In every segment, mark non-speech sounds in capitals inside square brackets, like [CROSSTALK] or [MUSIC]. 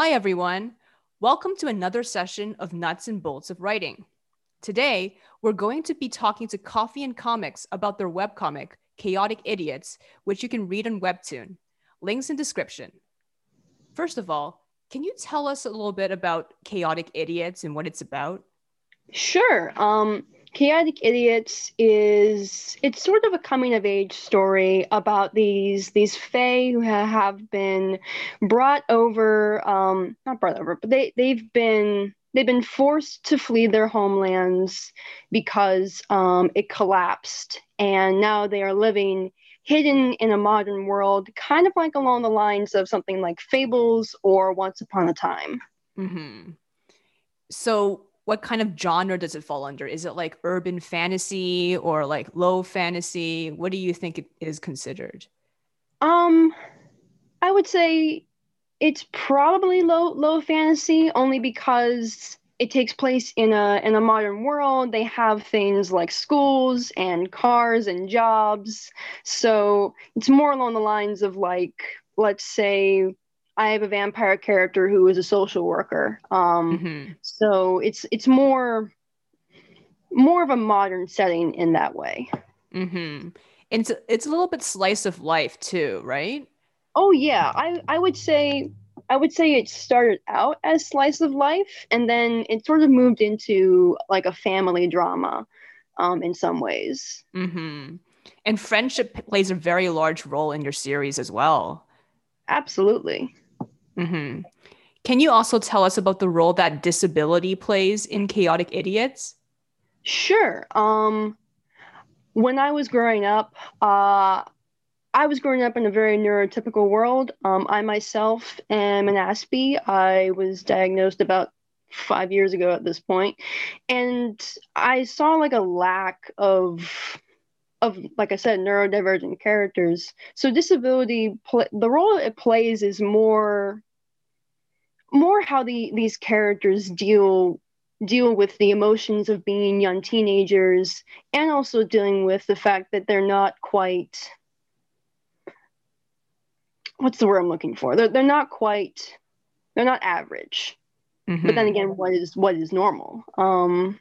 Hi, everyone. Welcome to another session of Nuts and Bolts of Writing. Today, we're going to be talking to Coffee and Comics about their webcomic, Chaotic Idiots, which you can read on Webtoon. Links in description. First of all, can you tell us a little bit about Chaotic Idiots and what it's about? Sure. Um, Chaotic Idiots is it's sort of a coming of age story about these these fae who have been brought over um not brought over but they they've been they've been forced to flee their homelands because um, it collapsed and now they are living hidden in a modern world kind of like along the lines of something like fables or once upon a time Mm-hmm. So, what kind of genre does it fall under? Is it like urban fantasy or like low fantasy? What do you think it is considered? um i would say it's probably low low fantasy only because it takes place in a in a modern world they have things like schools and cars and jobs so it's more along the lines of like let's say i have a vampire character who is a social worker um Mhm. so it's it's more more of a modern setting in that way Mm-hmm. And it's it's a little bit slice of life too, right? Oh yeah, I I would say I would say it started out as slice of life and then it sort of moved into like a family drama um in some ways. Mm-hmm. And friendship plays a very large role in your series as well. Absolutely. Mm-hmm. Can you also tell us about the role that disability plays in Chaotic Idiots? Sure. Um when I was growing up, uh I was growing up in a very neurotypical world. Um, I myself am an Aspie. I was diagnosed about five years ago at this point. and I saw like a lack of of like I said, neurodivergent characters. So disability, pl- the role it plays is more more how the these characters deal deal with the emotions of being young teenagers and also dealing with the fact that they're not quite what's the word I'm looking for? They're they're not quite they're not average. But then again, what is what is normal? Um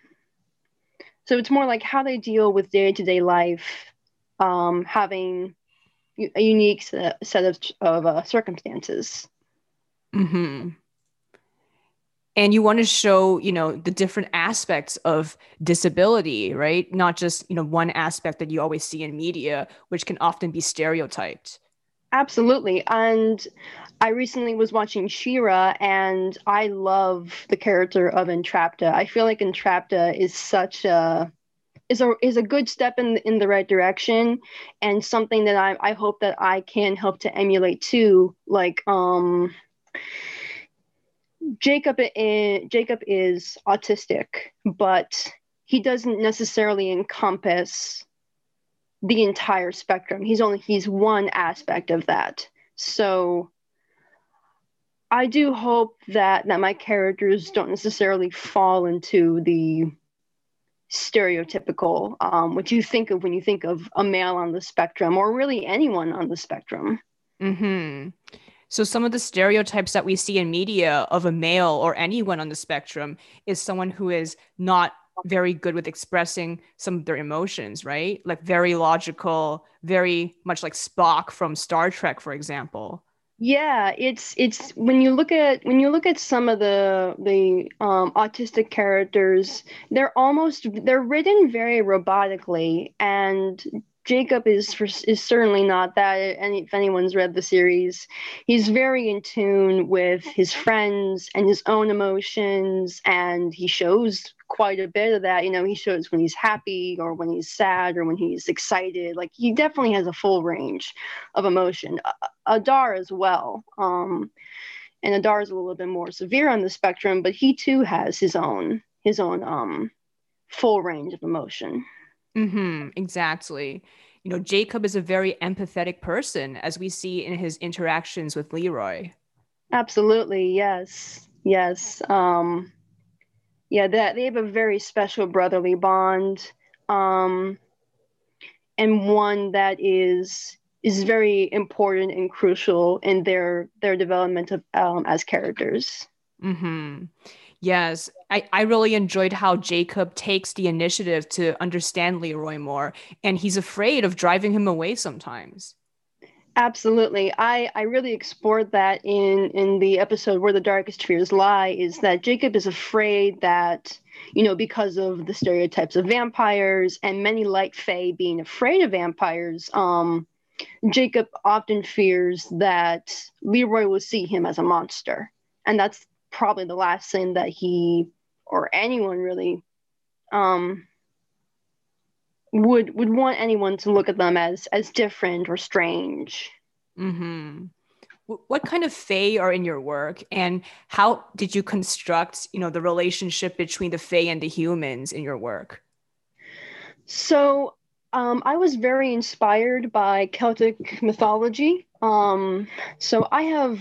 so it's more like how they deal with day-to-day life, um, having a unique set, set of, of uh, circumstances. Mm-hmm. And you want to show, you know, the different aspects of disability, right? Not just, you know, one aspect that you always see in media, which can often be stereotyped. Absolutely. And I recently was watching She-Ra and I love the character of Entrapta. I feel like Entrapta is such a is a is a good step in in the right direction and something that I I hope that I can help to emulate too. Like um Jacob is, Jacob is autistic, but he doesn't necessarily encompass the entire spectrum. He's only he's one aspect of that. So I do hope that that my characters don't necessarily fall into the stereotypical um, what you think of when you think of a male on the spectrum or really anyone on the spectrum. Mm-hmm. So some of the stereotypes that we see in media of a male or anyone on the spectrum is someone who is not very good with expressing some of their emotions, right? Like very logical, very much like Spock from Star Trek, for example. Yeah, it's it's when you look at when you look at some of the the um, autistic characters, they're almost they're written very robotically, and Jacob is for, is certainly not that. If anyone's read the series, he's very in tune with his friends and his own emotions, and he shows quite a bit of that. You know, he shows when he's happy or when he's sad or when he's excited. Like he definitely has a full range of emotion. Adar as well. Um, and Adar is a little bit more severe on the spectrum, but he too has his own his own um, full range of emotion. Mm-hmm, exactly. You know, Jacob is a very empathetic person, as we see in his interactions with Leroy. Absolutely, yes, yes. Um, yeah, that they have a very special brotherly bond, um, and one that is is very important and crucial in their their development of um, as characters. Mm-hmm. Yes, I, I really enjoyed how Jacob takes the initiative to understand Leroy more, and he's afraid of driving him away sometimes. Absolutely. I, I really explored that in, in the episode where the darkest fears lie is that Jacob is afraid that, you know, because of the stereotypes of vampires and many light fae being afraid of vampires, um, Jacob often fears that Leroy will see him as a monster. And that's probably the last thing that he or anyone really um, would would want anyone to look at them as as different or strange. Mm-hmm. What kind of fae are in your work, and how did you construct, you know, the relationship between the fae and the humans in your work? So, um, I was very inspired by Celtic mythology. Um, so I have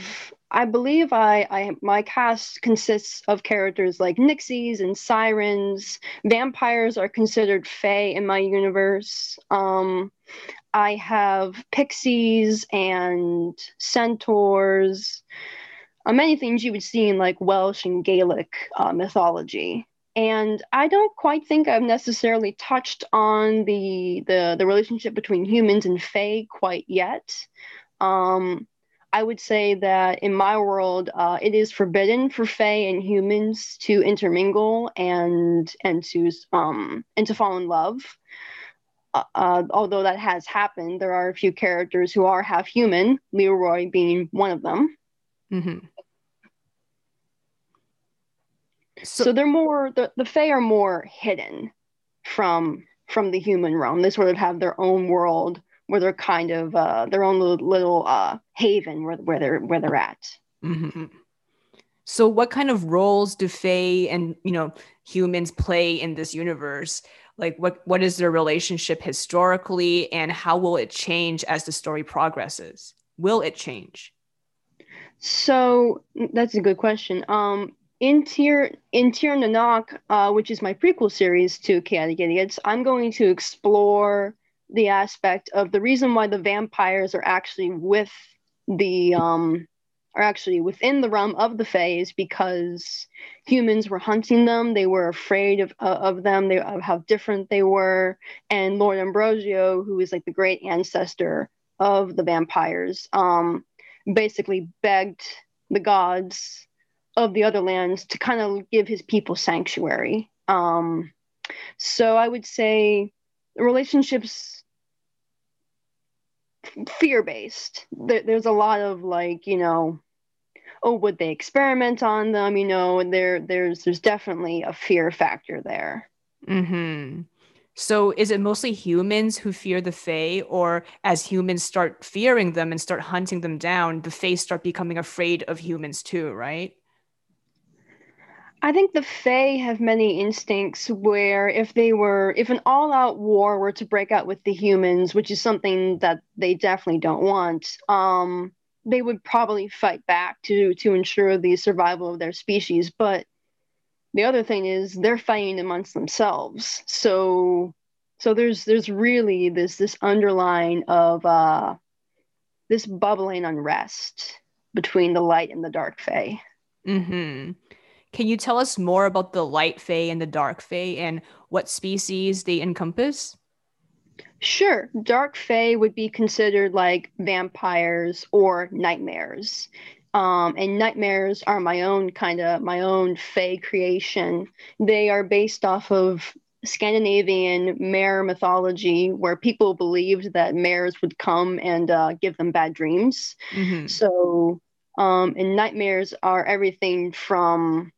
I believe I, I my cast consists of characters like nixies and sirens. Vampires are considered fae in my universe. Um, I have pixies and centaurs, uh, many things you would see in like Welsh and Gaelic uh, mythology. And I don't quite think I've necessarily touched on the the, the relationship between humans and fae quite yet. Um, I would say that in my world, uh, it is forbidden for Fae and humans to intermingle and and to um and to fall in love. Uh, uh, although that has happened, there are a few characters who are half human, Leroy being one of them. Mm-hmm. So, so, they're more the the Fae are more hidden from from the human realm. They sort of have their own world where they're kind of uh, their own little, little uh, haven where, where they're where they're at. Mm-hmm. So, what kind of roles do Fae and you know humans play in this universe? Like, what what is their relationship historically, and how will it change as the story progresses? Will it change? So that's a good question. Um, in Tier in Tir Na Nog, uh, which is my prequel series to Chaotic Idiots, I'm going to explore the aspect of the reason why the vampires are actually with the um are actually within the realm of the Fae is because humans were hunting them. They were afraid of uh, of them. They of how different they were. And Lord Ambrosio, who is like the great ancestor of the vampires, um, basically begged the gods of the other lands to kind of give his people sanctuary. Um, so I would say relationships fear based. There, there's a lot of like, you know, oh, would they experiment on them? You know, and there, there's, there's definitely a fear factor there. Hmm. So is it mostly humans who fear the Fae, or as humans start fearing them and start hunting them down, the Fae start becoming afraid of humans too, right? I think the Fae have many instincts where if they were, if an all out war were to break out with the humans, which is something that they definitely don't want, um, they would probably fight back to to ensure the survival of their species. But the other thing is they're fighting amongst themselves. So so there's there's really this this underline of uh, this bubbling unrest between the light and the dark Fae. Mm-hmm. Can you tell us more about the light fae and the dark fae and what species they encompass? Sure. Dark fae would be considered like vampires or nightmares. Um, and nightmares are my own kind of my own fae creation. They are based off of Scandinavian mare mythology, where people believed that mares would come and uh, give them bad dreams. Mm-hmm. So, um, and nightmares are everything from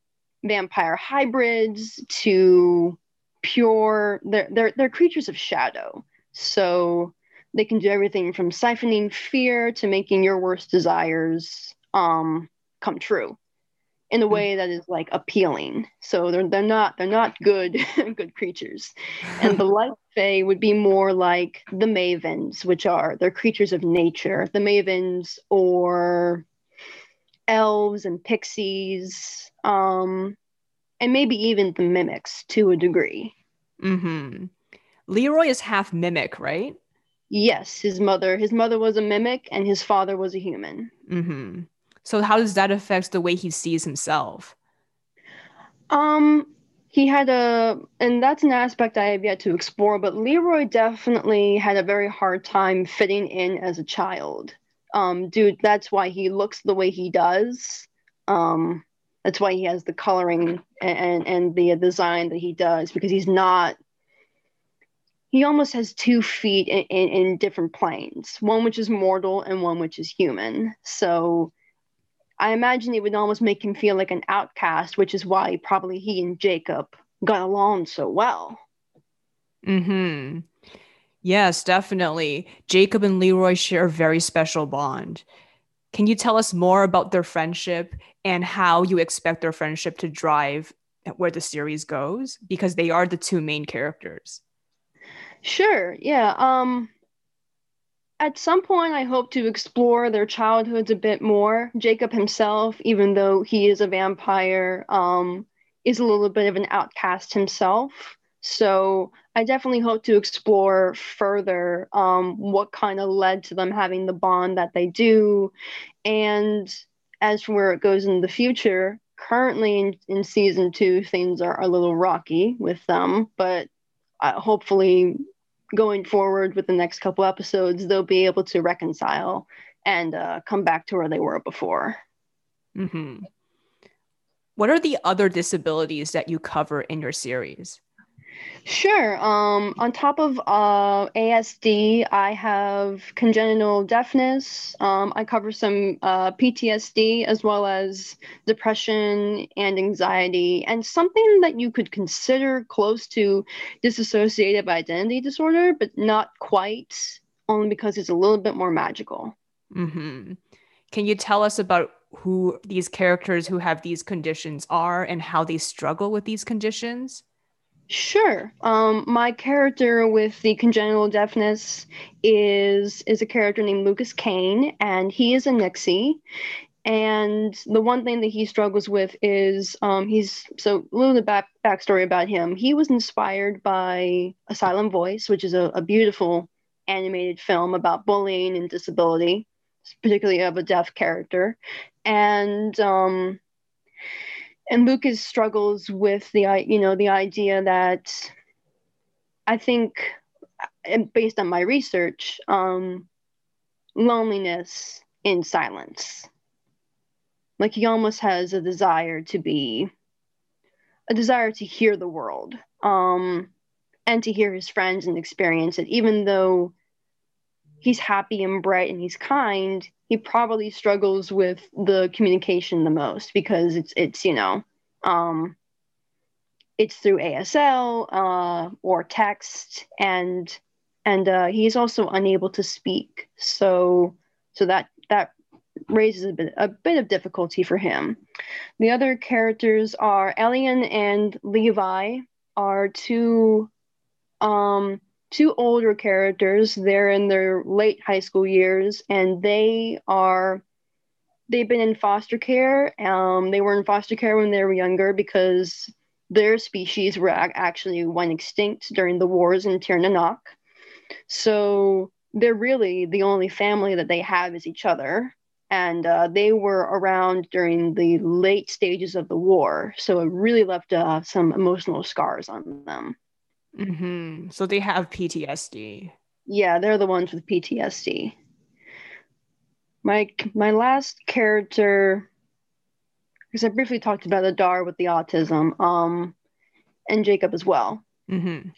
vampire hybrids to pure they're they're they're creatures of shadow. So they can do everything from siphoning fear to making your worst desires um come true in a hmm. way that is like appealing. So they're they're not they're not good [LAUGHS] good creatures. And the [LAUGHS] light fae would be more like the mavens, which are they're creatures of nature. The mavens or elves and pixies, um, and maybe even the mimics to a degree. Mm-hmm. Leroy is half mimic, right? Yes, his mother. His mother was a mimic, and his father was a human. Mm-hmm. So how does that affect the way he sees himself? Um, he had a, and that's an aspect I have yet to explore. But Leroy definitely had a very hard time fitting in as a child. Um, dude, that's why he looks the way he does. Um, that's why he has the coloring and and the design that he does because he's not he almost has two feet in, in, in, different planes one which is mortal and one which is human. So i imagine it would almost make him feel like an outcast which is why probably he and jacob got along so well. Hmm yes definitely jacob and leroy share a very special bond can you tell us more about their friendship and how you expect their friendship to drive where the series goes because they are the two main characters Sure. Yeah. Um at some point I hope to explore their childhoods a bit more. Jacob himself, even though he is a vampire, um is a little bit of an outcast himself. So I definitely hope to explore further um, what kind of led to them having the bond that they do. And as for where it goes in the future, currently in, in season two, things are a little rocky with them, but uh, hopefully going forward with the next couple episodes, they'll be able to reconcile and uh, come back to where they were before. Mm-hmm. What are the other disabilities that you cover in your series? Sure. Um, on top of uh, ASD, I have congenital deafness. Um, I cover some uh, PTSD as well as depression and anxiety, and something that you could consider close to dissociative identity disorder, but not quite, only because it's a little bit more magical. Mm-hmm. Can you tell us about who these characters who have these conditions are and how they struggle with these conditions? Sure. Um, my character with the congenital deafness is is a character named Lucas Kane, and he is a Nixie. And the one thing that he struggles with is um, he's so a little bit back backstory about him. He was inspired by A Silent Voice, which is a, a beautiful animated film about bullying and disability, particularly of a deaf character. And um, and Lucas struggles with the you know the idea that I think based on my research, um, loneliness in silence. Like he almost has a desire to be, a desire to hear the world, um, and to hear his friends and experience it. Even though he's happy and bright and he's kind, he probably struggles with the communication the most because it's it's you know um, it's through ASL uh, or text and and uh, he's also unable to speak so so that that raises a bit a bit of difficulty for him. The other characters are Elian and Levi are two um two older characters. They're in their late high school years, and they are they've been in foster care. Um, they were in foster care when they were younger because their species were actually went extinct during the wars in Tir. So they're really the only family that they have is each other. And uh, they were around during the late stages of the war. So it really left uh, some emotional scars on them. Mm-hmm. So they have PTSD. Yeah, they're the ones with PTSD. My my last character, because I briefly talked about the Dar with the autism, um, and Jacob as well. Mm-hmm.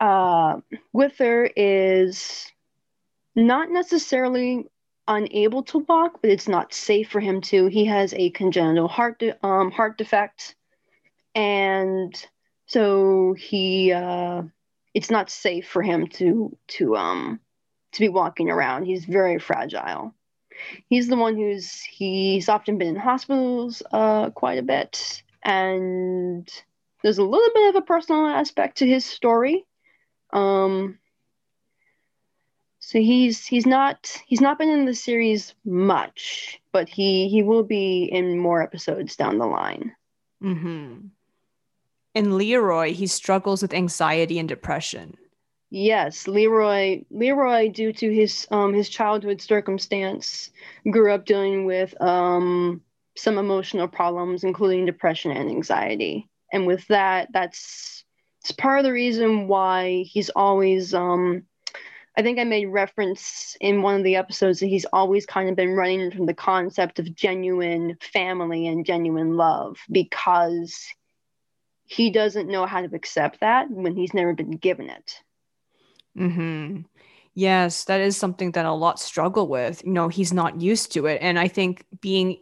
Uh, Wither is not necessarily unable to walk, but it's not safe for him to. He has a congenital heart de- um, heart defect, and so he uh, it's not safe for him to to um to be walking around. He's very fragile. He's the one who's he's often been in hospitals uh, quite a bit, and there's a little bit of a personal aspect to his story. Um, so he's he's not he's not been in the series much, but he he will be in more episodes down the line. Mm-hmm. In Leroy, he struggles with anxiety and depression. Yes, Leroy. Leroy, due to his um his childhood circumstance, grew up dealing with um some emotional problems, including depression and anxiety. And with that, that's it's part of the reason why he's always um I think I made reference in one of the episodes that he's always kind of been running from the concept of genuine family and genuine love because he doesn't know how to accept that when he's never been given it. Hmm. Yes, that is something that a lot struggle with. You know, he's not used to it, and I think being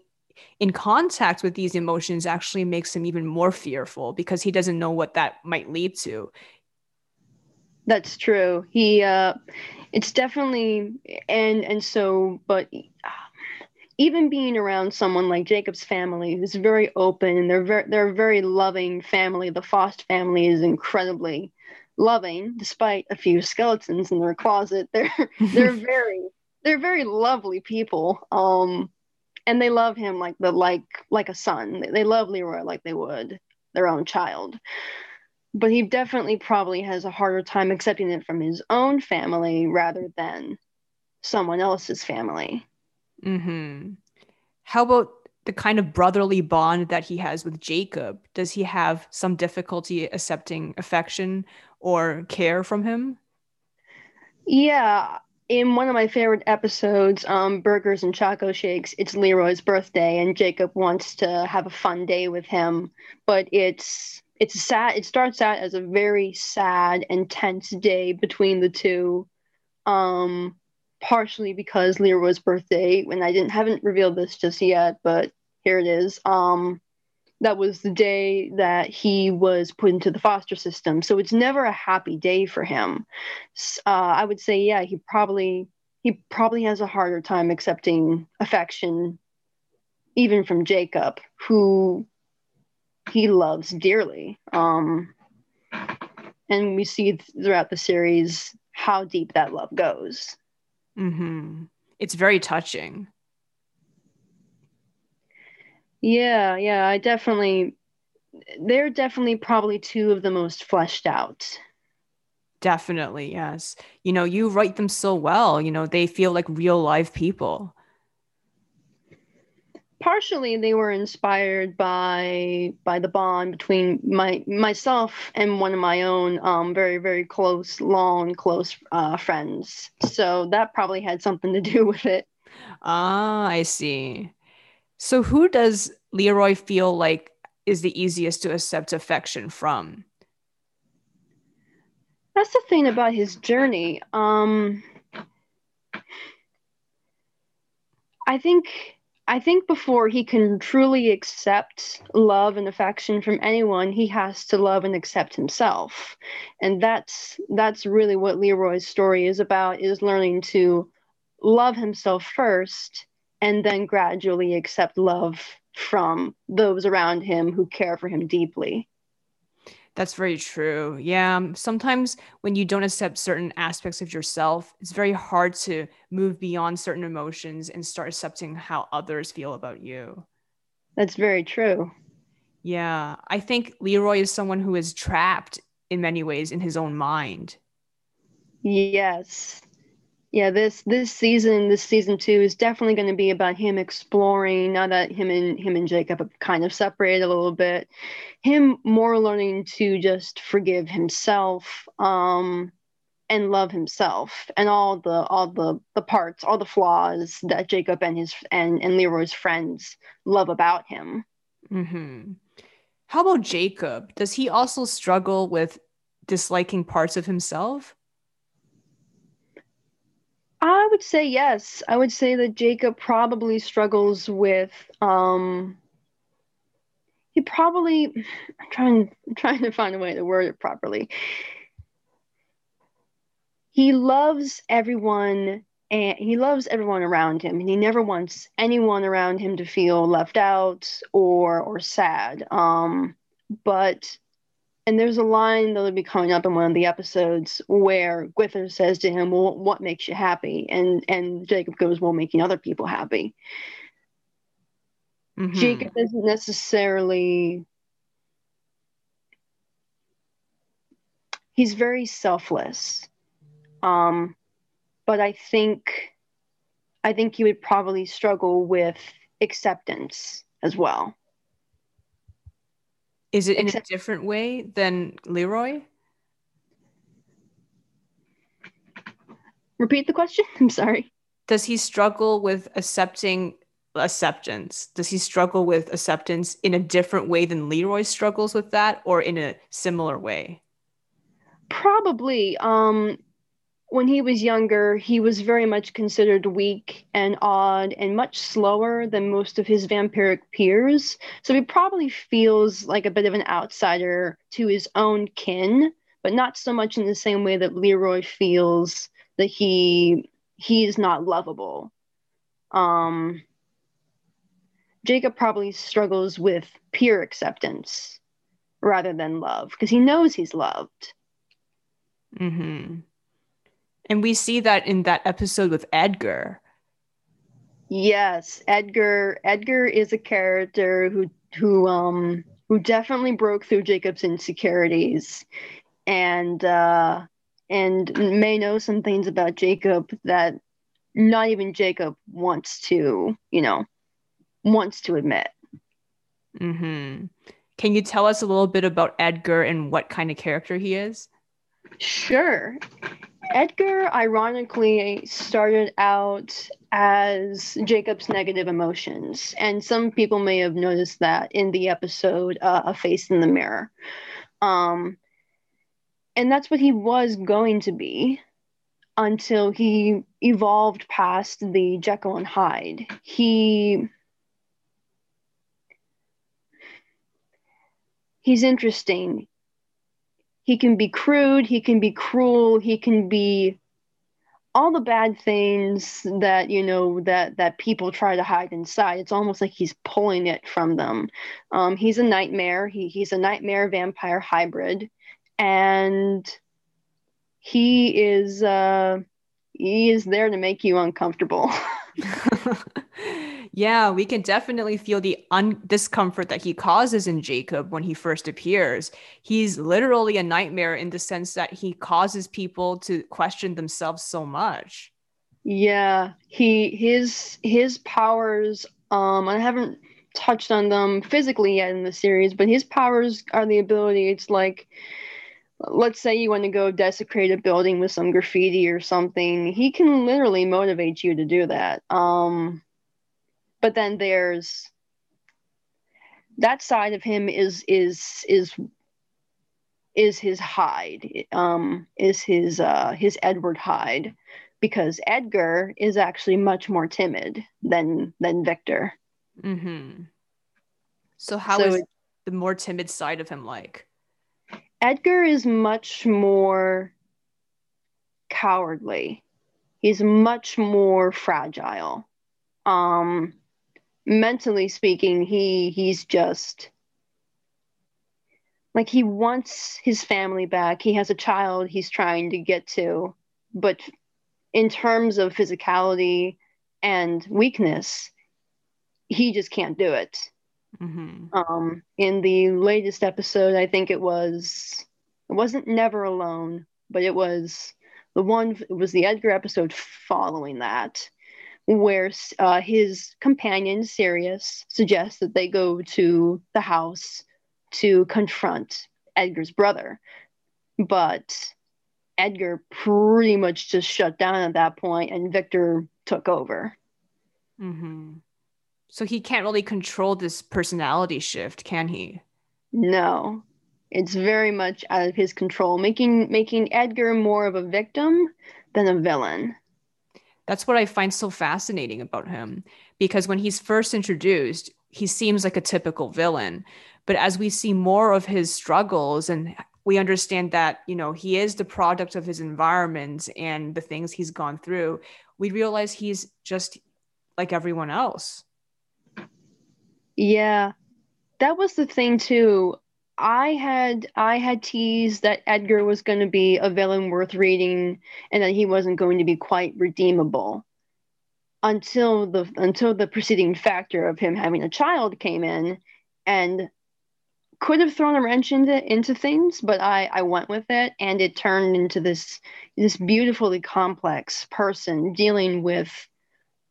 in contact with these emotions actually makes him even more fearful because he doesn't know what that might lead to. That's true. He, uh, it's definitely, and and so, but even being around someone like Jacob's family, who's very open and they're very they're a very loving family. The Faust family is incredibly loving, despite a few skeletons in their closet. [LAUGHS] They're they're [LAUGHS] very they're very lovely people. Um, and they love him like the like like a son. They love Leroy like they would their own child. But he definitely probably has a harder time accepting it from his own family rather than someone else's family. Hmm. How about the kind of brotherly bond that he has with Jacob? Does he have some difficulty accepting affection or care from him? Yeah, in one of my favorite episodes, um, Burgers and Choco Shakes, it's Leroy's birthday, and Jacob wants to have a fun day with him, but it's it's sad. It starts out as a very sad and tense day between the two, um, partially because Leroy's birthday. When I didn't haven't revealed this just yet, but here it is. Um, that was the day that he was put into the foster system. So it's never a happy day for him. Uh, I would say, yeah, he probably he probably has a harder time accepting affection, even from Jacob, who he loves dearly. Um, and we see throughout the series how deep that love goes. Mm-hmm. It's very touching. Yeah, yeah, I definitely they're definitely probably two of the most fleshed out. Definitely, yes. You know, you write them so well, you know, they feel like real live people. Partially they were inspired by by the bond between my myself and one of my own um very very close long close uh friends. So that probably had something to do [LAUGHS] with it. Ah, I see. So, who does Leroy feel like is the easiest to accept affection from? That's the thing about his journey. Um, I think I think before he can truly accept love and affection from anyone, he has to love and accept himself. And that's that's really what Leroy's story is about is learning to love himself first and then gradually accept love from those around him who care for him deeply. That's very true. Yeah. Um, sometimes when you don't accept certain aspects of yourself, it's very hard to move beyond certain emotions and start accepting how others feel about you. That's very true. Yeah. I think Leroy is someone who is trapped in many ways in his own mind. Yes yeah this this season this season two is definitely going to be about him exploring now that him and him and jacob have kind of separated a little bit him more learning to just forgive himself um and love himself and all the all the the parts all the flaws that jacob and his and and leroy's friends love about him. Mm-hmm. how about jacob? Does he also struggle with disliking parts of himself I would say yes. I would say that Jacob probably struggles with um he probably I'm trying I'm trying to find a way to word it properly. He loves everyone and he loves everyone around him and he never wants anyone around him to feel left out or or sad. Um but and there's a line that'll be coming up in one of the episodes where Gwither says to him, "Well, what makes you happy?" And and Jacob goes, "Well, making other people happy." Mm-hmm. Jacob isn't necessarily. He's very selfless, Um, but I think I think he would probably struggle with acceptance as well. Is it in Except- a different way than Leroy? Repeat the question. [LAUGHS] I'm sorry. Does he struggle with accepting acceptance? Does he struggle with acceptance in a different way than Leroy struggles with that or in a similar way? Probably. Um when he was younger, he was very much considered weak and odd and much slower than most of his vampiric peers. So he probably feels like a bit of an outsider to his own kin, but not so much in the same way that Leroy feels that he he is not lovable. Um, Jacob probably struggles with peer acceptance rather than love because he knows he's loved. Mm-hmm. And we see that in that episode with Edgar. Yes, Edgar. Edgar is a character who who um who definitely broke through Jacob's insecurities, and uh, and may know some things about Jacob that not even Jacob wants to, you know, wants to admit. Hmm. Can you tell us a little bit about Edgar and what kind of character he is? Sure. Edgar ironically started out as Jacob's negative emotions, and some people may have noticed that in the episode uh, "A Face in the Mirror." Um, and that's what he was going to be until he evolved past the Jekyll and Hyde. He he's interesting he can be crude, he can be cruel, he can be all the bad things that you know that that people try to hide inside. It's almost like he's pulling it from them. Um, he's a nightmare. He, he's a nightmare vampire hybrid. And he is uh, he is there to make you uncomfortable [LAUGHS] [LAUGHS] Yeah, we can definitely feel the un- discomfort that he causes in Jacob when he first appears. He's literally a nightmare in the sense that he causes people to question themselves so much. Yeah, he his his powers um I haven't touched on them physically yet in the series, but his powers are the ability it's like let's say you want to go desecrate a building with some graffiti or something, he can literally motivate you to do that. Um but then there's that side of him is is is is his Hyde um is his uh his edward Hyde because edgar is actually much more timid than than victor. Mm-hmm. so how so is it, the more timid side of him like? Edgar is much more cowardly. He's much more fragile. Um mentally speaking, he he's just like he wants his family back. He has a child he's trying to get to, but in terms of physicality and weakness, he just can't do it. Mm-hmm. Um, in the latest episode, I think it was it wasn't Never Alone, but it was the one. It was the Edgar episode following that where uh, his companion Sirius suggests that they go to the house to confront Edgar's brother, but Edgar pretty much just shut down at that point, and Victor took over. Mm-hmm. So he can't really control this personality shift, can he? No, it's very much out of his control, making making Edgar more of a victim than a villain. That's what I find so fascinating about him because when he's first introduced, he seems like a typical villain. But as we see more of his struggles and we understand that, you know, he is the product of his environment and the things he's gone through, we realize he's just like everyone else. Yeah. That was the thing too. I had I had teased that Edgar was going to be a villain worth reading and that he wasn't going to be quite redeemable until the until the preceding factor of him having a child came in and could have thrown a wrench into into things, but I I went with it, and it turned into this this beautifully complex person dealing with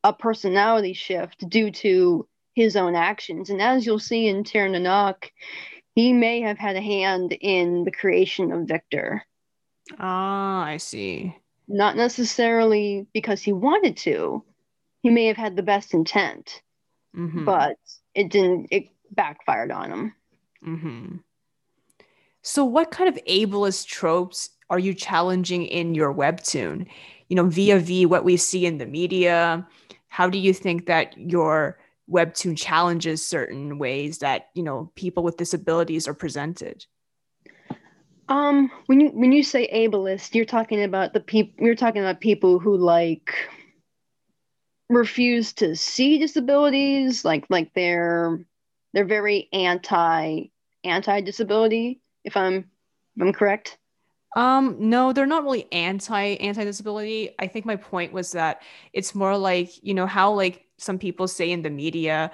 a personality shift due to his own actions. And as you'll see in Nog, he may have had a hand in the creation of Victor. Ah, I see. Not necessarily because he wanted to. He may have had the best intent, mm-hmm. but it didn't. It backfired on him. Mm-hmm. So, what kind of ableist tropes are you challenging in your webtoon? You know, via v what we see in the media. How do you think that your webtoon challenges certain ways that you know people with disabilities are presented? Um, when you when you say ableist, you're talking about the people. You're talking about people who like refuse to see disabilities, like like they're they're very anti anti disability. If I'm if I'm correct. Um, no, they're not really anti anti disability. I think my point was that it's more like you know how like some people say in the media,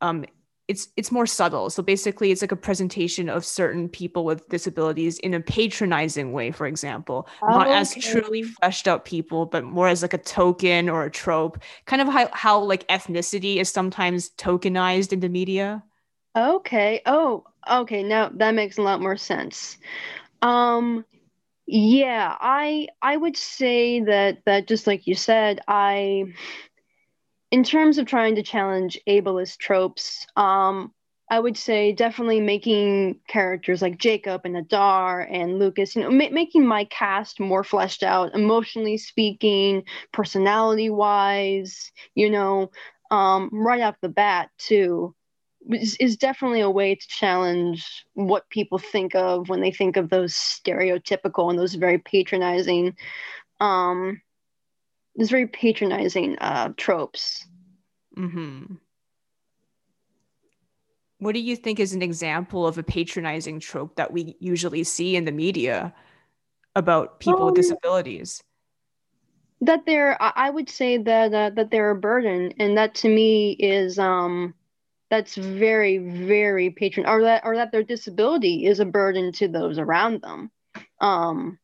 um, it's it's more subtle. So basically, it's like a presentation of certain people with disabilities in a patronizing way, for example, oh, not okay. as truly fleshed out people, but more as like a token or a trope. Kind of how how like ethnicity is sometimes tokenized in the media. Okay. Oh, okay. Now that makes a lot more sense. Um, yeah, I I would say that that just like you said, I in terms of trying to challenge ableist tropes, um, I would say definitely making characters like Jacob and Adar and Lucas, you know, ma- making my cast more fleshed out, emotionally speaking, personality wise, you know, um, right off the bat, too, is, is definitely a way to challenge what people think of when they think of those stereotypical and those very patronizing um, these very patronizing uh, tropes. Mm-hmm. What do you think is an example of a patronizing trope that we usually see in the media about people um, with disabilities? That they're, I would say that uh, that they're a burden, and that to me is um, that's very, very patron, or that or that their disability is a burden to those around them, um,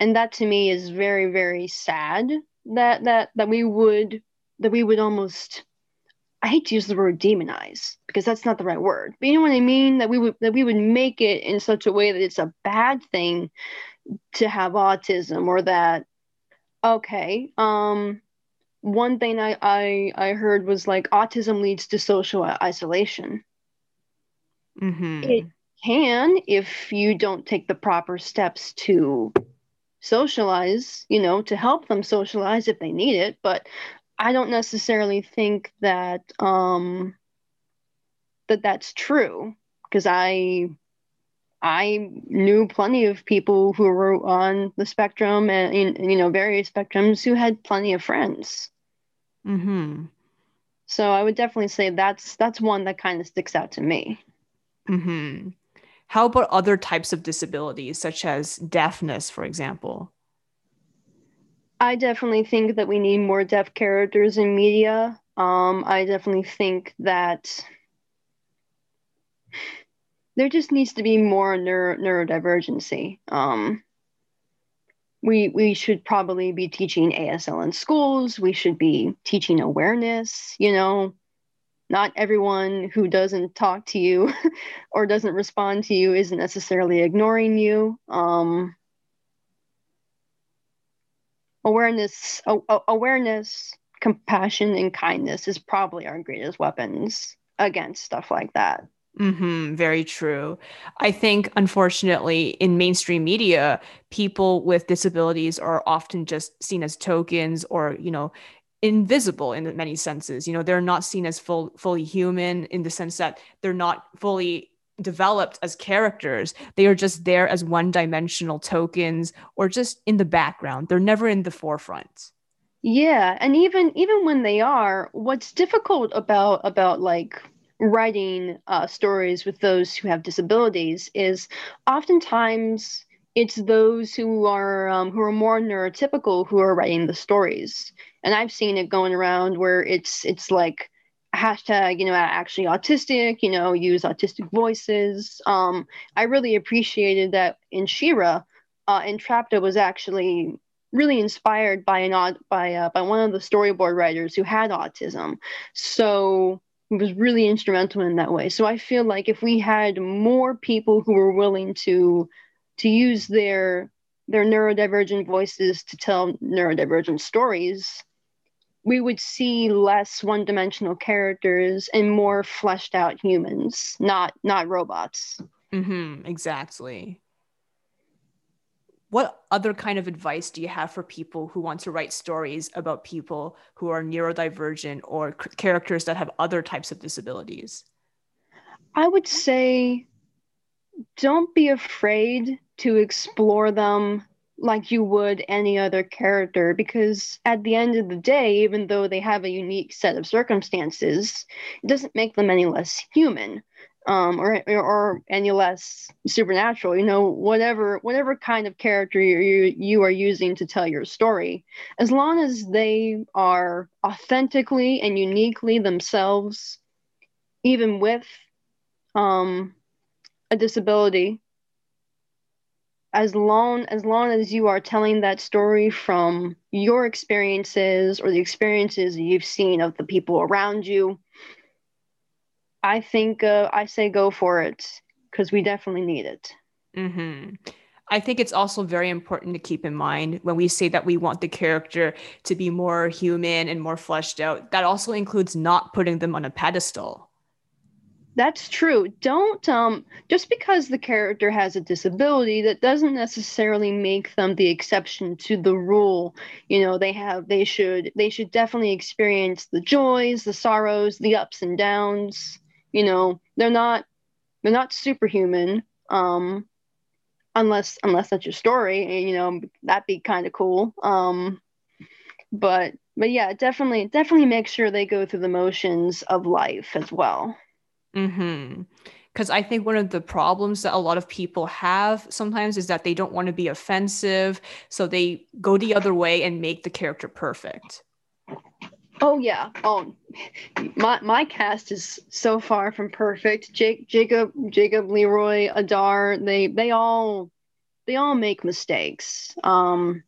and that to me is very, very sad that that that we would that we would almost I hate to use the word demonize because that's not the right word. But you know what I mean? That we would that we would make it in such a way that it's a bad thing to have autism or that okay. Um one thing I, I I heard was like autism leads to social isolation. Mm-hmm. It can if you don't take the proper steps to socialize, you know, to help them socialize if they need it. But I don't necessarily think that um, that that's true because I I knew plenty of people who were on the spectrum and you know various spectrums who had plenty of friends. Hmm. So I would definitely say that's that's one that kind of sticks out to me. Hmm. How about other types of disabilities, such as deafness, for example? I definitely think that we need more deaf characters in media. Um, I definitely think that there just needs to be more neuro- neurodivergency. Um, we we should probably be teaching ASL in schools. We should be teaching awareness. You know, not everyone who doesn't talk to you [LAUGHS] or doesn't respond to you isn't necessarily ignoring you. Um, awareness, awareness, compassion, and kindness is probably our greatest weapons against stuff like that. Mm-hmm, very true. I think, unfortunately, in mainstream media, people with disabilities are often just seen as tokens or, you know, invisible in many senses. You know, they're not seen as full, fully human in the sense that they're not fully developed as characters. They are just there as one dimensional tokens or just in the background. They're never in the forefront. Yeah, and even even when they are, what's difficult about about like writing uh, stories with those who have disabilities is oftentimes it's those who are um, who are more neurotypical who are writing the stories and i've seen it going around where it's it's like hashtag, you know, actually autistic, you know, use autistic voices. Um, I really appreciated that in She-Ra uh, Entrapta was actually really inspired by an by uh, by one of the storyboard writers who had autism. So was really instrumental in that way. So I feel like if we had more people who were willing to to use their their neurodivergent voices to tell neurodivergent stories, we would see less one-dimensional characters and more fleshed out humans, not not robots. Mm-hmm, exactly. What other kind of advice do you have for people who want to write stories about people who are neurodivergent or c- characters that have other types of disabilities? I would say don't be afraid to explore them like you would any other character because at the end of the day even though they have a unique set of circumstances it doesn't make them any less human um, or, or any less supernatural you know whatever whatever kind of character you you are using to tell your story as long as they are authentically and uniquely themselves even with um, a disability as long as long as you are telling that story from your experiences or the experiences you've seen of the people around you i think uh, i say go for it because we definitely need it mm-hmm. I think it's also very important to keep in mind when we say that we want the character to be more human and more fleshed out, that also includes not putting them on a pedestal. That's true. Don't um just because the character has a disability that doesn't necessarily make them the exception to the rule. You know, they have they should they should definitely experience the joys, the sorrows, the ups and downs. You know, they're not they're not superhuman. Um unless unless that's your story and you know that'd be kind of cool. Um but but yeah, definitely definitely make sure they go through the motions of life as well. Mm-hmm. Because I think one of the problems that a lot of people have sometimes is that they don't want to be offensive. So they go the other way and make the character perfect. Oh yeah. Oh, my my cast is so far from perfect. Jake, Jacob, Jacob, Leroy, Adar. They they all they all make mistakes. Um,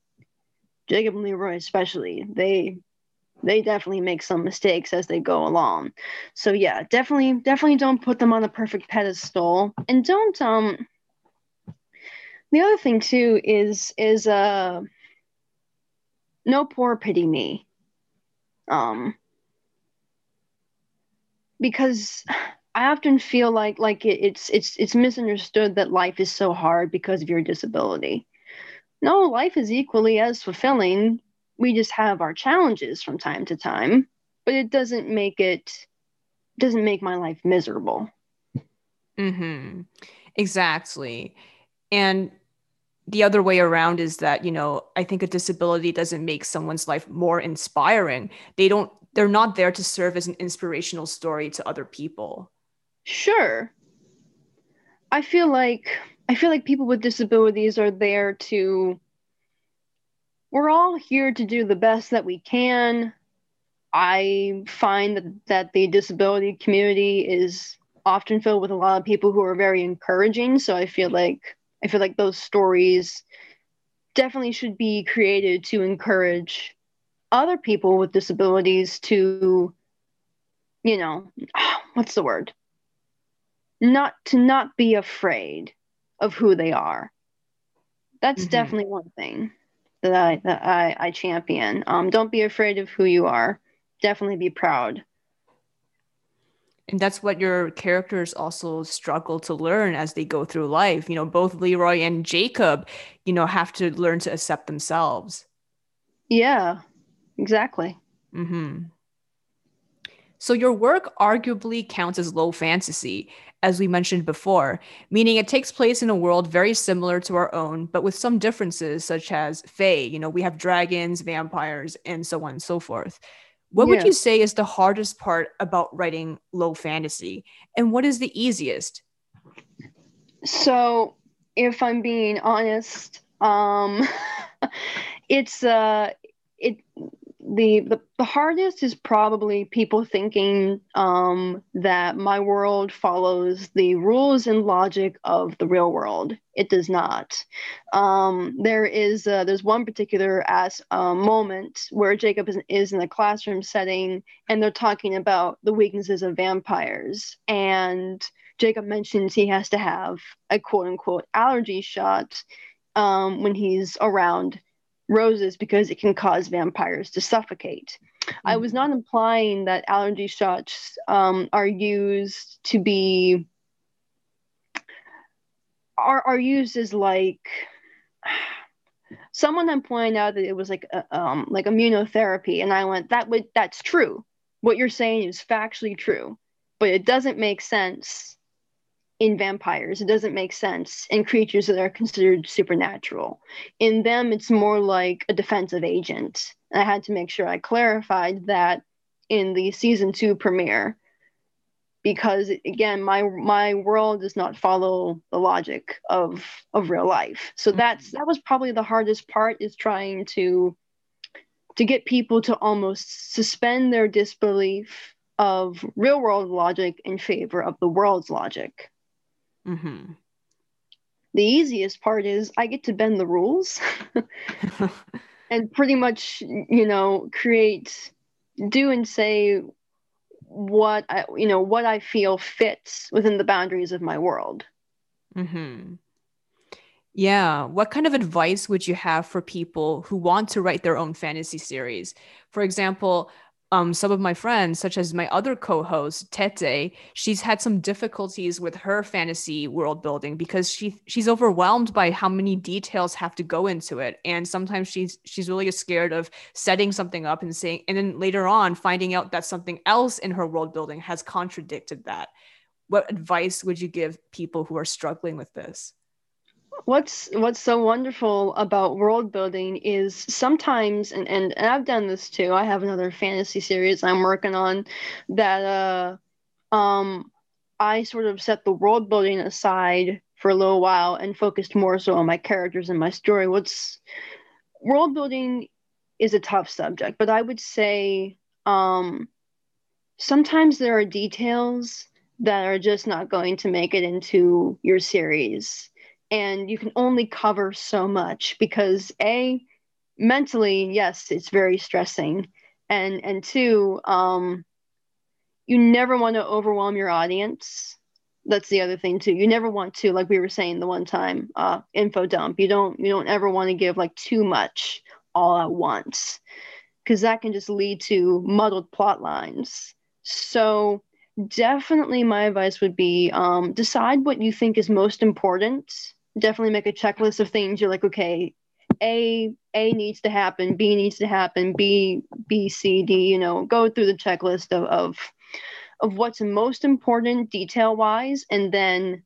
Jacob and Leroy especially. They they definitely make some mistakes as they go along. So yeah, definitely definitely don't put them on a perfect pedestal and don't um the other thing too is is uh no poor pity me. Um because I often feel like like it, it's it's it's misunderstood that life is so hard because of your disability. No, life is equally as fulfilling we just have our challenges from time to time, but it doesn't make it doesn't make my life miserable. Mm-hmm. Exactly. And the other way around is that, you know, I think a disability doesn't make someone's life more inspiring. They don't they're not there to serve as an inspirational story to other people. Sure. I feel like I feel like people with disabilities are there to we're all here to do the best that we can. I find that, that the disability community is often filled with a lot of people who are very encouraging. So I feel like I feel like those stories definitely should be created to encourage other people with disabilities to, you know, [SIGHS] what's the word? Not to not be afraid of who they are. That's mm-hmm. definitely one thing that I that I, I champion. Um, don't be afraid of who you are. Definitely be proud. And that's what your characters also struggle to learn as they go through life. You know, both Leroy and Jacob, you know, have to learn to accept themselves. Yeah, exactly. Mm-hmm. So your work arguably counts as low fantasy, as we mentioned before, meaning it takes place in a world very similar to our own, but with some differences, such as Fae. You know, we have dragons, vampires, and so on and so forth. What yeah. would you say is the hardest part about writing low fantasy, and what is the easiest? So, if I'm being honest, um, [LAUGHS] it's uh, the, the the hardest is probably people thinking um, that my world follows the rules and logic of the real world. It does not. Um, there is uh, there's one particular as uh, moment where Jacob is, is in a classroom setting and they're talking about the weaknesses of vampires and Jacob mentions he has to have a quote unquote allergy shot um, when he's around roses because it can cause vampires to suffocate. Mm-hmm. I was not implying that allergy shots um, are used to be are are used as like [SIGHS] someone had pointed out that it was like a, um like immunotherapy and I went that would that's true. What you're saying is factually true, but it doesn't make sense in vampires. It doesn't make sense in creatures that are considered supernatural. In them, it's more like a defensive agent. I had to make sure I clarified that in the season two premiere because again my my world does not follow the logic of of real life so mm-hmm. that's that was probably the hardest part is trying to to get people to almost suspend their disbelief of real world logic in favor of the world's logic Mm-hmm. The easiest part is I get to bend the rules [LAUGHS] and pretty much, you know, create, do and say what I, you know, what I feel fits within the boundaries of my world. Mm-hmm. Yeah. What kind of advice would you have for people who want to write their own fantasy series? For example, um, some of my friends, such as my other co-host Tete, she's had some difficulties with her fantasy world building because she she's overwhelmed by how many details have to go into it, and sometimes she's she's really scared of setting something up and saying, and then later on finding out that something else in her world building has contradicted that. What advice would you give people who are struggling with this? What's what's so wonderful about world building is sometimes and, and, and I've done this too. I have another fantasy series I'm working on that uh um I sort of set the world building aside for a little while and focused more so on my characters and my story. What's world building is a tough subject, but I would say um sometimes there are details that are just not going to make it into your series and you can only cover so much because a mentally yes it's very stressing. And and two um you never want to overwhelm your audience. That's the other thing too. You never want to like we were saying the one time uh info dump. You don't you don't ever want to give like too much all at once because that can just lead to muddled plot lines. So definitely my advice would be um, decide what you think is most important definitely make a checklist of things. You're like okay a a needs to happen b needs to happen b b c d you know go through the checklist of of, of what's most important detail wise and then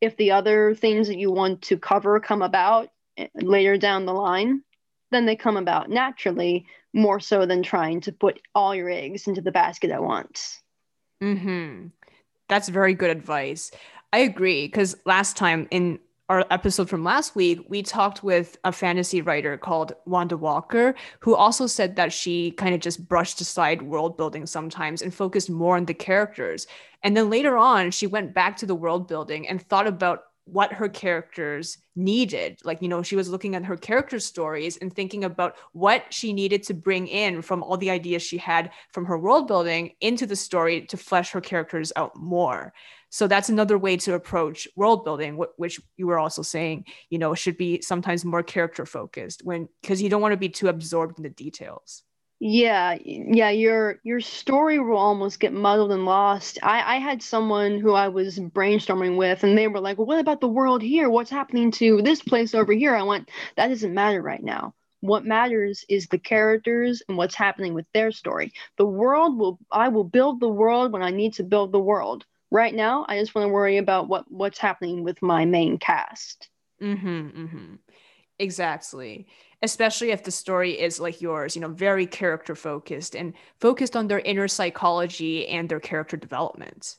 if the other things that you want to cover come about eh, later down the line then they come about naturally more so than trying to put all your eggs into the basket at once. Mm-hmm. That's very good advice. I agree because last time in our episode from last week, we talked with a fantasy writer called Wanda Walker, who also said that she kind of just brushed aside world building sometimes and focused more on the characters. And then later on, she went back to the world building and thought about what her characters needed. Like, you know, she was looking at her character stories and thinking about what she needed to bring in from all the ideas she had from her world building into the story to flesh her characters out more. So that's another way to approach world building, which you were also saying, you know, should be sometimes more character focused when because you don't want to be too absorbed in the details. Yeah, yeah, your your story will almost get muddled and lost. I I had someone who I was brainstorming with, and they were like, well, "What about the world here? What's happening to this place over here?" I went, "That doesn't matter right now. What matters is the characters and what's happening with their story. The world will I will build the world when I need to build the world right now i just want to worry about what what's happening with my main cast. Mm-hmm, mm-hmm. exactly. Especially if the story is like yours you know very character focused and focused on their inner psychology and their character development.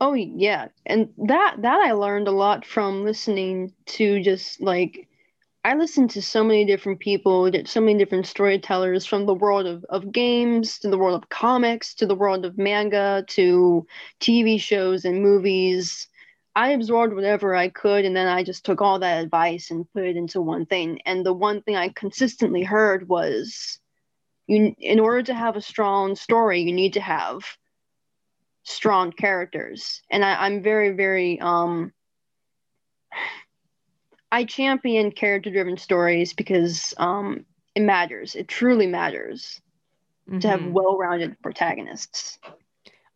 Oh yeah. And that that i learned a lot from listening to just like I listen to so many different people, so many different storytellers from the world of, of games to the world of comics to the world of manga to TV shows and movies. I absorbed whatever I could and then I just took all that advice and put it into one thing. And the one thing I consistently heard was you in order to have a strong story, you need to have strong characters. And I, I'm very, very um I champion character driven stories because um, it matters. It truly matters mm-hmm. to have mm-hmm. well rounded protagonists.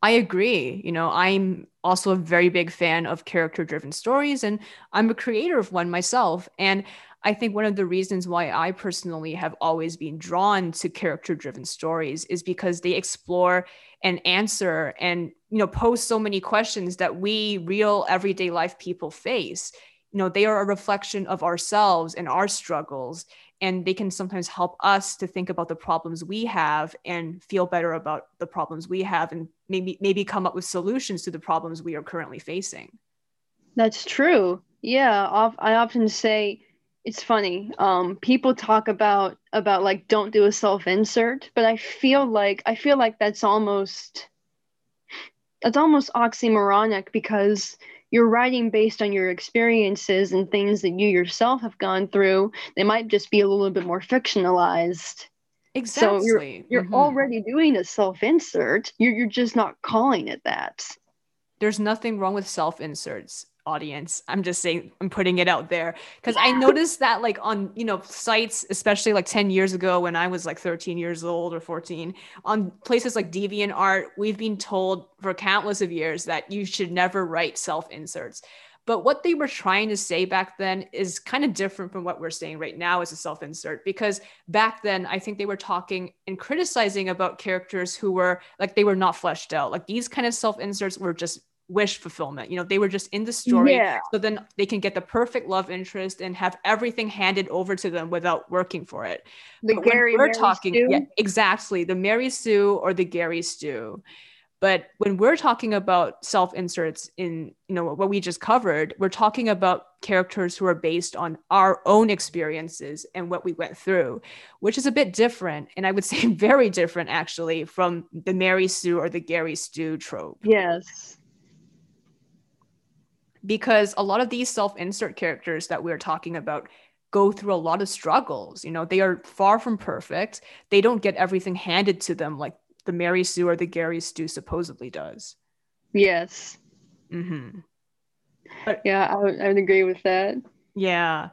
I agree. You know, I'm also a very big fan of character driven stories, and I'm a creator of one myself. And I think one of the reasons why I personally have always been drawn to character driven stories is because they explore and answer and, you know, pose so many questions that we real everyday life people face you know they are a reflection of ourselves and our struggles and they can sometimes help us to think about the problems we have and feel better about the problems we have and maybe maybe come up with solutions to the problems we are currently facing. That's true. Yeah i often say it's funny um, people talk about about like don't do a self insert but i feel like i feel like that's almost that's almost oxymoronic because you're writing based on your experiences and things that you yourself have gone through. They might just be a little bit more fictionalized. Exactly. So you're you're mm-hmm. already doing a self-insert. You're you're just not calling it that. There's nothing wrong with self-inserts audience i'm just saying i'm putting it out there because i noticed that like on you know sites especially like 10 years ago when i was like 13 years old or 14 on places like DeviantArt we've been told for countless of years that you should never write self inserts but what they were trying to say back then is kind of different from what we're saying right now as a self insert. Because back then, I think they were talking and criticizing about characters who were like they were not fleshed out. Like these kind of self inserts were just wish fulfillment. You know, they were just in the story. Yeah. So then they can get the perfect love interest and have everything handed over to them without working for it. The but Gary we're Mary talking, Stu? yeah, exactly. The Mary Sue or the Gary Stu. But when we're talking about self inserts in, you know, what we just covered, we're talking about characters who are based on our own experiences and what we went through, which is a bit different. And I would say [LAUGHS] very different actually from the Mary Sue or the Gary Stu trope. Yes because a lot of these self-insert characters that we're talking about go through a lot of struggles you know they are far from perfect. They don't get everything handed to them like the mary sue or the gary stu supposedly does. Yes. Mm-hmm. but, yeah I would, I would agree with that. Yeah.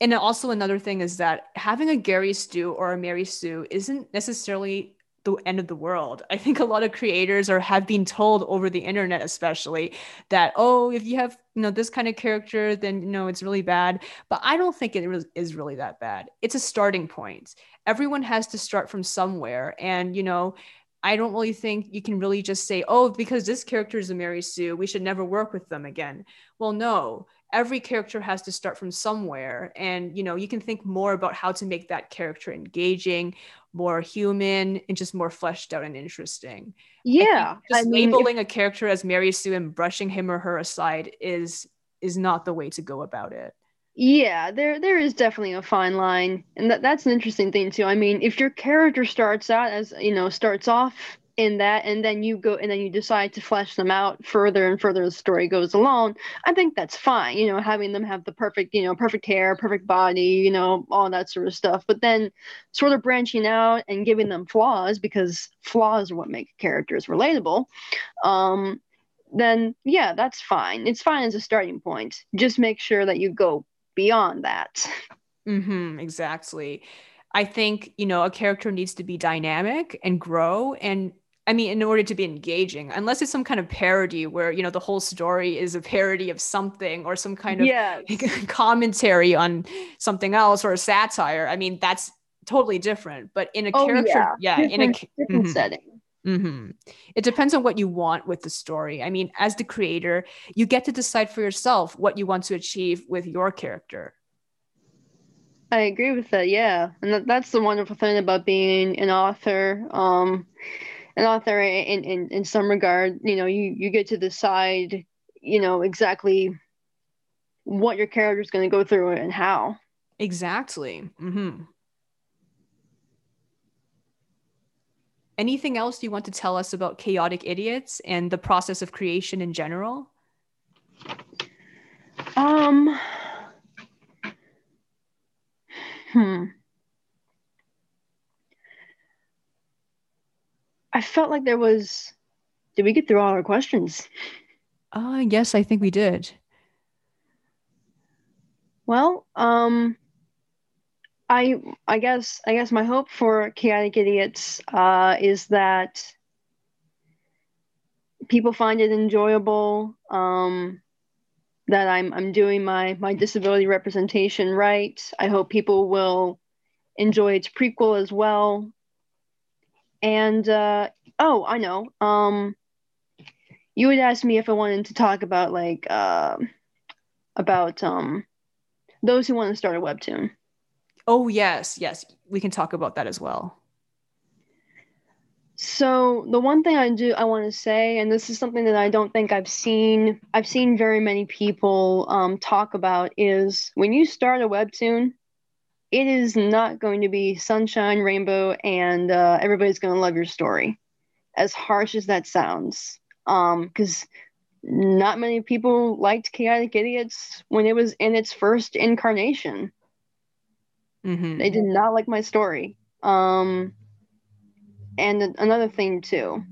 And also another thing is that having a gary stu or a mary sue isn't necessarily the end of the world. I think a lot of creators are have been told over the internet, especially that oh, if you have you know this kind of character, then you know it's really bad. But I don't think it is really that bad. It's a starting point. Everyone has to start from somewhere, and you know. I don't really think you can really just say, oh, because this character is a Mary Sue, we should never work with them again. Well, no, every character has to start from somewhere. And you know you can think more about how to make that character engaging more human and just more fleshed out and interesting. Yeah just I mean, labeling if- a character as mary sue and brushing him or her aside is is not the way to go about it. Yeah there there is definitely a fine line and that, that's an interesting thing too. I mean if your character starts out as you know starts off in that and then you go and then you decide to flesh them out further and further the story goes along i think that's fine you know having them have the perfect you know perfect hair perfect body you know all that sort of stuff. But then sort of branching out and giving them flaws because flaws are what make characters relatable um then yeah that's fine. It's fine as a starting point. Just make sure that you go beyond that. Mm-hmm exactly. I think, you know, a character needs to be dynamic and grow. And I mean, in order to be engaging, unless it's some kind of parody where, you know, the whole story is a parody of something or some kind of yes. [LAUGHS] commentary on something else or a satire. I mean, that's totally different. But in a oh, character, yeah, yeah in a different mm-hmm. setting. Mm-hmm. It depends on what you want with the story. I mean, as the creator, you get to decide for yourself what you want to achieve with your character. I agree with that. Yeah, and that's the wonderful thing about being an author. Um, an author in, in, in some regard, you know, you, you get to decide, you know, exactly what your character is going to go through and how. Exactly. Mm-hmm. Anything else you want to tell us about chaotic idiots and the process of creation in general? Um. Hmm. I felt like there was. Did we get through all our questions? Uh, yes, I think we did. Well, um, I I guess I guess my hope for chaotic idiots uh, is that people find it enjoyable. Um, that I'm I'm doing my my disability representation right. I hope people will enjoy its prequel as well. And uh, oh, I know. Um, you would ask me if I wanted to talk about like uh, about um, those who want to start a webtoon. Oh yes, yes, we can talk about that as well. So the one thing I do I want to say, and this is something that I don't think I've seen I've seen very many people um, talk about, is when you start a webtoon, it is not going to be sunshine, rainbow, and uh, everybody's going to love your story. As harsh as that sounds, because um, not many people liked Chaotic Idiots when it was in its first incarnation. Mm-hmm. They did not like my story. Um, and another thing too,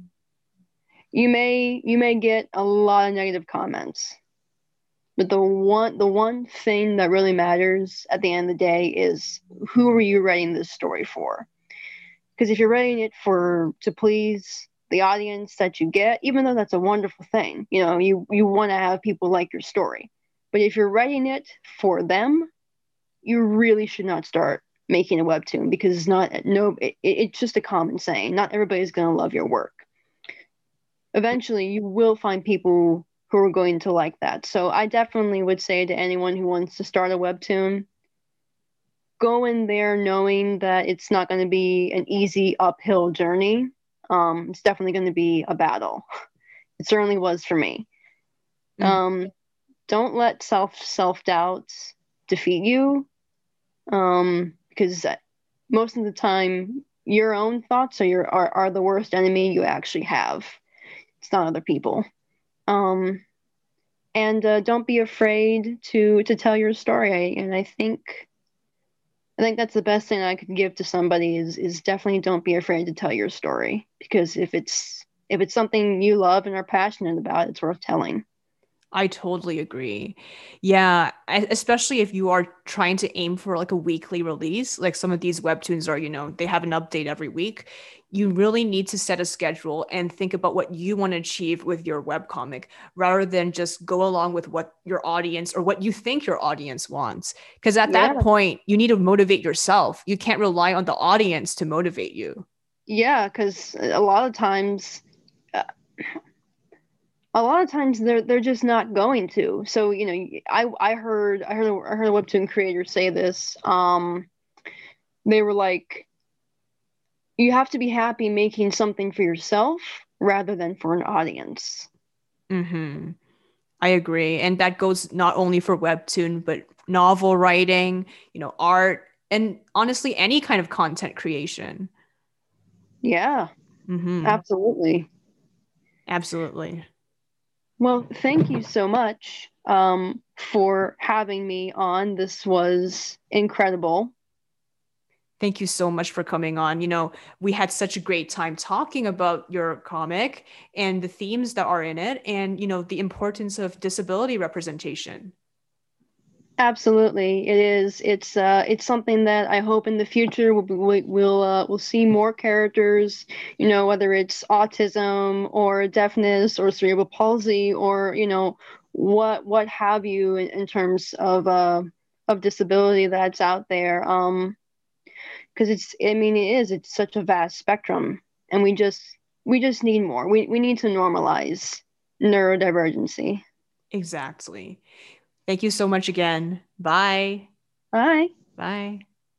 you may you may get a lot of negative comments, but the one the one thing that really matters at the end of the day is who are you writing this story for? Because if you're writing it for to please the audience that you get, even though that's a wonderful thing, you know, you you want to have people like your story. But if you're writing it for them, you really should not start making a webtoon because it's not no it, it's just a common saying not everybody's going to love your work eventually you will find people who are going to like that. So i definitely would say to anyone who wants to start a webtoon go in there knowing that it's not going to be an easy uphill journey. Um, it's definitely going to be a battle. [LAUGHS] It certainly was for me. Mm. um, don't let self self doubts defeat you. Um, because most of the time your own thoughts are your are, are the worst enemy you actually have. It's not other people um and uh, don't be afraid to to tell your story and i think i think that's the best thing i could give to somebody is is definitely don't be afraid to tell your story because if it's if it's something you love and are passionate about it's worth telling I totally agree. Yeah, especially if you are trying to aim for like a weekly release, like some of these webtoons are, you know, they have an update every week. You really need to set a schedule and think about what you want to achieve with your webcomic rather than just go along with what your audience or what you think your audience wants. Because at yeah. that point, you need to motivate yourself. You can't rely on the audience to motivate you. Yeah, because a lot of times, uh, a lot of times they're they're just not going to. So you know, I I heard I heard I heard a webtoon creator say this. Um, they were like, you have to be happy making something for yourself rather than for an audience. Hmm. I agree, and that goes not only for webtoon but novel writing, you know, art, and honestly, any kind of content creation. Yeah. Mm-hmm. Absolutely. Absolutely. Well, thank you so much um, for having me on. This was incredible. Thank you so much for coming on. You know, we had such a great time talking about your comic and the themes that are in it and, you know, the importance of disability representation. Absolutely, it is. It's uh, it's something that I hope in the future we'll we'll uh, we'll see more characters. You know, whether it's autism or deafness or cerebral palsy or you know what what have you in, in terms of uh of disability that's out there. Um, because it's I mean it is it's such a vast spectrum, and we just we just need more. We we need to normalize neurodivergency. Exactly. Thank you so much again. Bye. Bye. Bye.